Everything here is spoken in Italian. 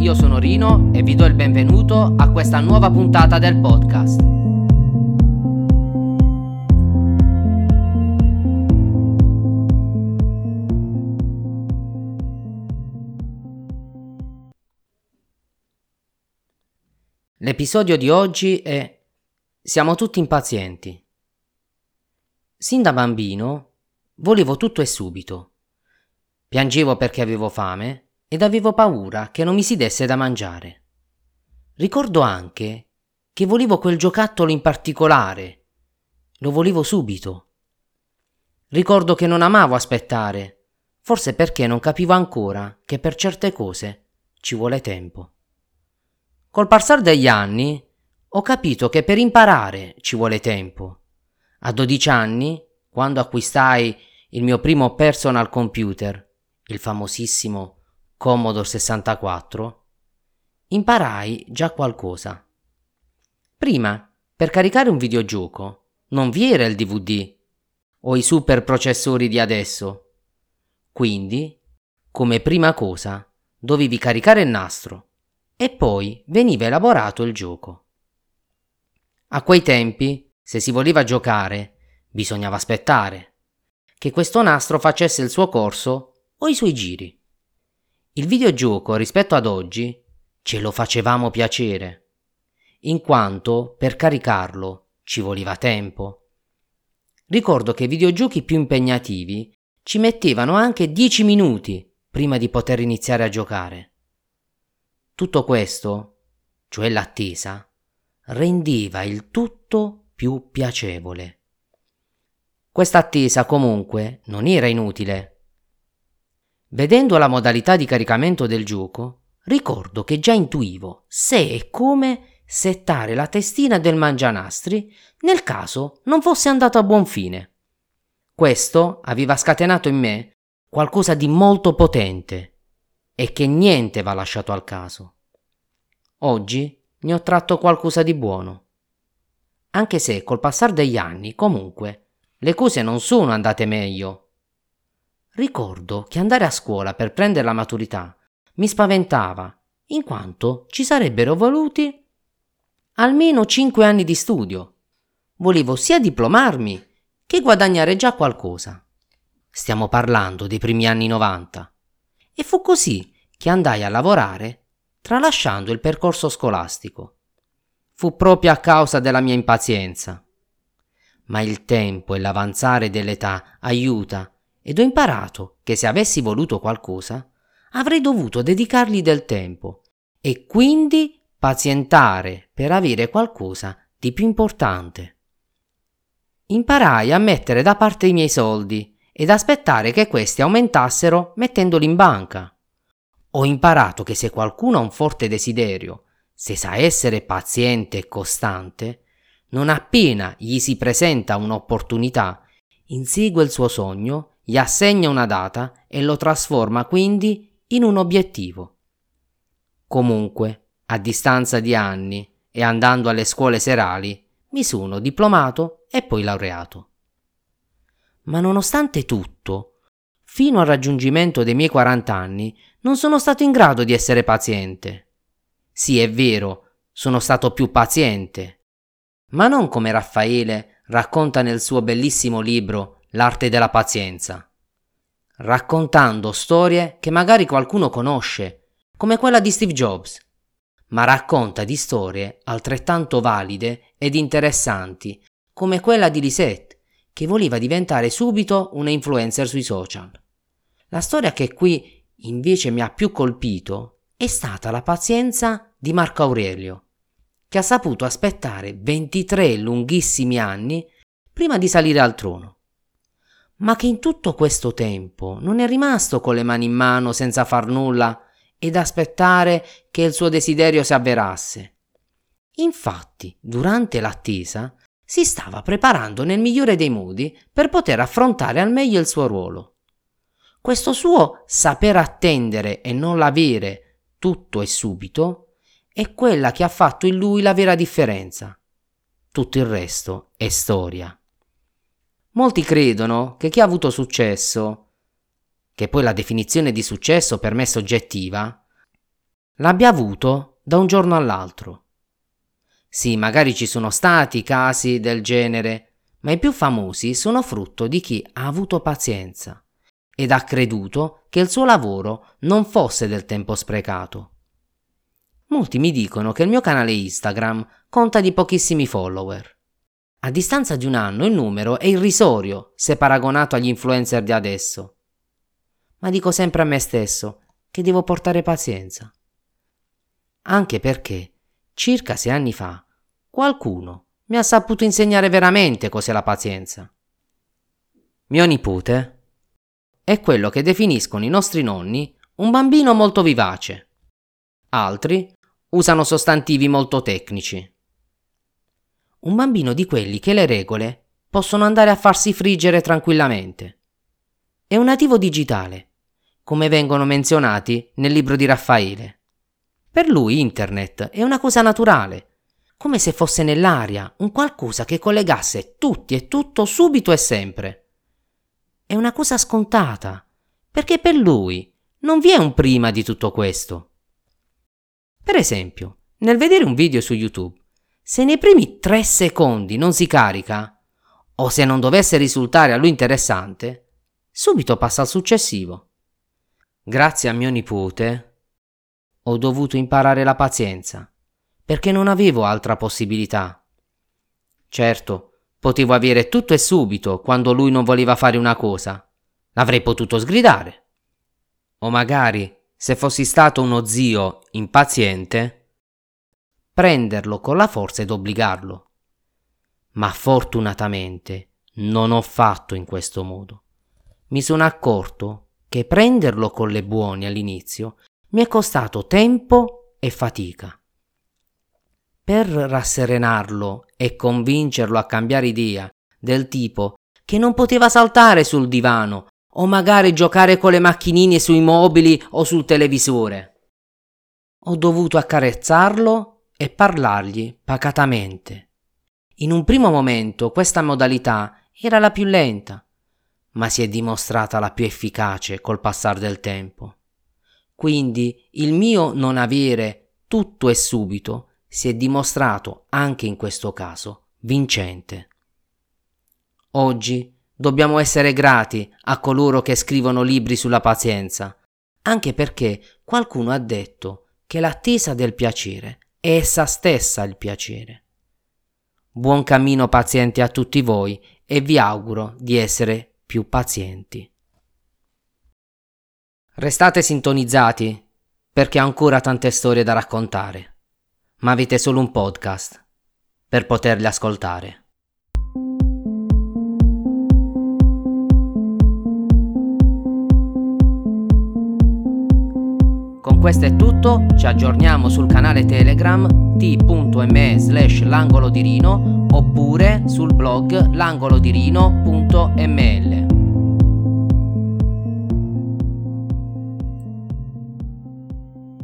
io sono Rino e vi do il benvenuto a questa nuova puntata del podcast. L'episodio di oggi è Siamo tutti impazienti. Sin da bambino volevo tutto e subito. Piangevo perché avevo fame ed avevo paura che non mi si desse da mangiare. Ricordo anche che volevo quel giocattolo in particolare. Lo volevo subito. Ricordo che non amavo aspettare, forse perché non capivo ancora che per certe cose ci vuole tempo. Col passare degli anni ho capito che per imparare ci vuole tempo. A 12 anni, quando acquistai il mio primo personal computer, il famosissimo Commodore 64, imparai già qualcosa. Prima, per caricare un videogioco, non vi era il DVD o i super processori di adesso. Quindi, come prima cosa, dovevi caricare il nastro e poi veniva elaborato il gioco. A quei tempi, se si voleva giocare, bisognava aspettare che questo nastro facesse il suo corso o i suoi giri. Il videogioco rispetto ad oggi ce lo facevamo piacere, in quanto per caricarlo ci voleva tempo. Ricordo che i videogiochi più impegnativi ci mettevano anche 10 minuti prima di poter iniziare a giocare. Tutto questo, cioè l'attesa, rendeva il tutto più piacevole. Questa attesa comunque non era inutile. Vedendo la modalità di caricamento del gioco, ricordo che già intuivo se e come settare la testina del mangianastri nel caso non fosse andato a buon fine. Questo aveva scatenato in me qualcosa di molto potente e che niente va lasciato al caso. Oggi ne ho tratto qualcosa di buono. Anche se col passare degli anni, comunque, le cose non sono andate meglio. Ricordo che andare a scuola per prendere la maturità mi spaventava, in quanto ci sarebbero voluti almeno cinque anni di studio. Volevo sia diplomarmi che guadagnare già qualcosa. Stiamo parlando dei primi anni 90. E fu così che andai a lavorare tralasciando il percorso scolastico. Fu proprio a causa della mia impazienza. Ma il tempo e l'avanzare dell'età aiuta ed ho imparato che se avessi voluto qualcosa avrei dovuto dedicargli del tempo e quindi pazientare per avere qualcosa di più importante. Imparai a mettere da parte i miei soldi ed aspettare che questi aumentassero mettendoli in banca. Ho imparato che se qualcuno ha un forte desiderio, se sa essere paziente e costante, non appena gli si presenta un'opportunità, insegue il suo sogno, gli assegna una data e lo trasforma quindi in un obiettivo. Comunque, a distanza di anni e andando alle scuole serali, mi sono diplomato e poi laureato. Ma nonostante tutto, fino al raggiungimento dei miei 40 anni non sono stato in grado di essere paziente. Sì, è vero, sono stato più paziente, ma non come Raffaele racconta nel suo bellissimo libro L'arte della pazienza, raccontando storie che magari qualcuno conosce, come quella di Steve Jobs, ma racconta di storie altrettanto valide ed interessanti come quella di Lisette che voleva diventare subito una influencer sui social. La storia che qui invece mi ha più colpito è stata la pazienza di Marco Aurelio, che ha saputo aspettare 23 lunghissimi anni prima di salire al trono, ma che in tutto questo tempo non è rimasto con le mani in mano senza far nulla ed aspettare che il suo desiderio si avverasse. Infatti, durante l'attesa, si stava preparando nel migliore dei modi per poter affrontare al meglio il suo ruolo. Questo suo saper attendere e non l'avere tutto e subito è quella che ha fatto in lui la vera differenza. Tutto il resto è storia. Molti credono che chi ha avuto successo, che poi la definizione di successo per me è soggettiva, l'abbia avuto da un giorno all'altro. Sì, magari ci sono stati casi del genere, ma i più famosi sono frutto di chi ha avuto pazienza ed ha creduto che il suo lavoro non fosse del tempo sprecato. Molti mi dicono che il mio canale Instagram conta di pochissimi follower. A distanza di un anno il numero è irrisorio se paragonato agli influencer di adesso. Ma dico sempre a me stesso che devo portare pazienza. Anche perché, circa sei anni fa, qualcuno mi ha saputo insegnare veramente cos'è la pazienza. Mio nipote è quello che definiscono i nostri nonni un bambino molto vivace. Altri usano sostantivi molto tecnici. Un bambino di quelli che le regole possono andare a farsi friggere tranquillamente. È un nativo digitale, come vengono menzionati nel libro di Raffaele. Per lui internet è una cosa naturale, come se fosse nell'aria, un qualcosa che collegasse tutti e tutto subito e sempre è una cosa scontata, perché per lui non vi è un prima di tutto questo. Per esempio, nel vedere un video su YouTube, se nei primi tre secondi non si carica, o se non dovesse risultare a lui interessante, subito passa al successivo. Grazie a mio nipote ho dovuto imparare la pazienza, perché non avevo altra possibilità. Certo, Potevo avere tutto e subito quando lui non voleva fare una cosa. L'avrei potuto sgridare. O magari, se fossi stato uno zio impaziente, prenderlo con la forza ed obbligarlo. Ma fortunatamente non ho fatto in questo modo. Mi sono accorto che prenderlo con le buone all'inizio mi è costato tempo e fatica. Per rasserenarlo e convincerlo a cambiare idea, del tipo che non poteva saltare sul divano o magari giocare con le macchinine sui mobili o sul televisore. Ho dovuto accarezzarlo e parlargli pacatamente. In un primo momento questa modalità era la più lenta, ma si è dimostrata la più efficace col passare del tempo. Quindi il mio non avere tutto e subito si è dimostrato anche in questo caso vincente. Oggi dobbiamo essere grati a coloro che scrivono libri sulla pazienza, anche perché qualcuno ha detto che l'attesa del piacere è essa stessa il piacere. Buon cammino pazienti a tutti voi e vi auguro di essere più pazienti. Restate sintonizzati perché ho ancora tante storie da raccontare ma avete solo un podcast per poterli ascoltare. Con questo è tutto, ci aggiorniamo sul canale Telegram t.me slash l'angolo di Rino oppure sul blog langolodirino.ml.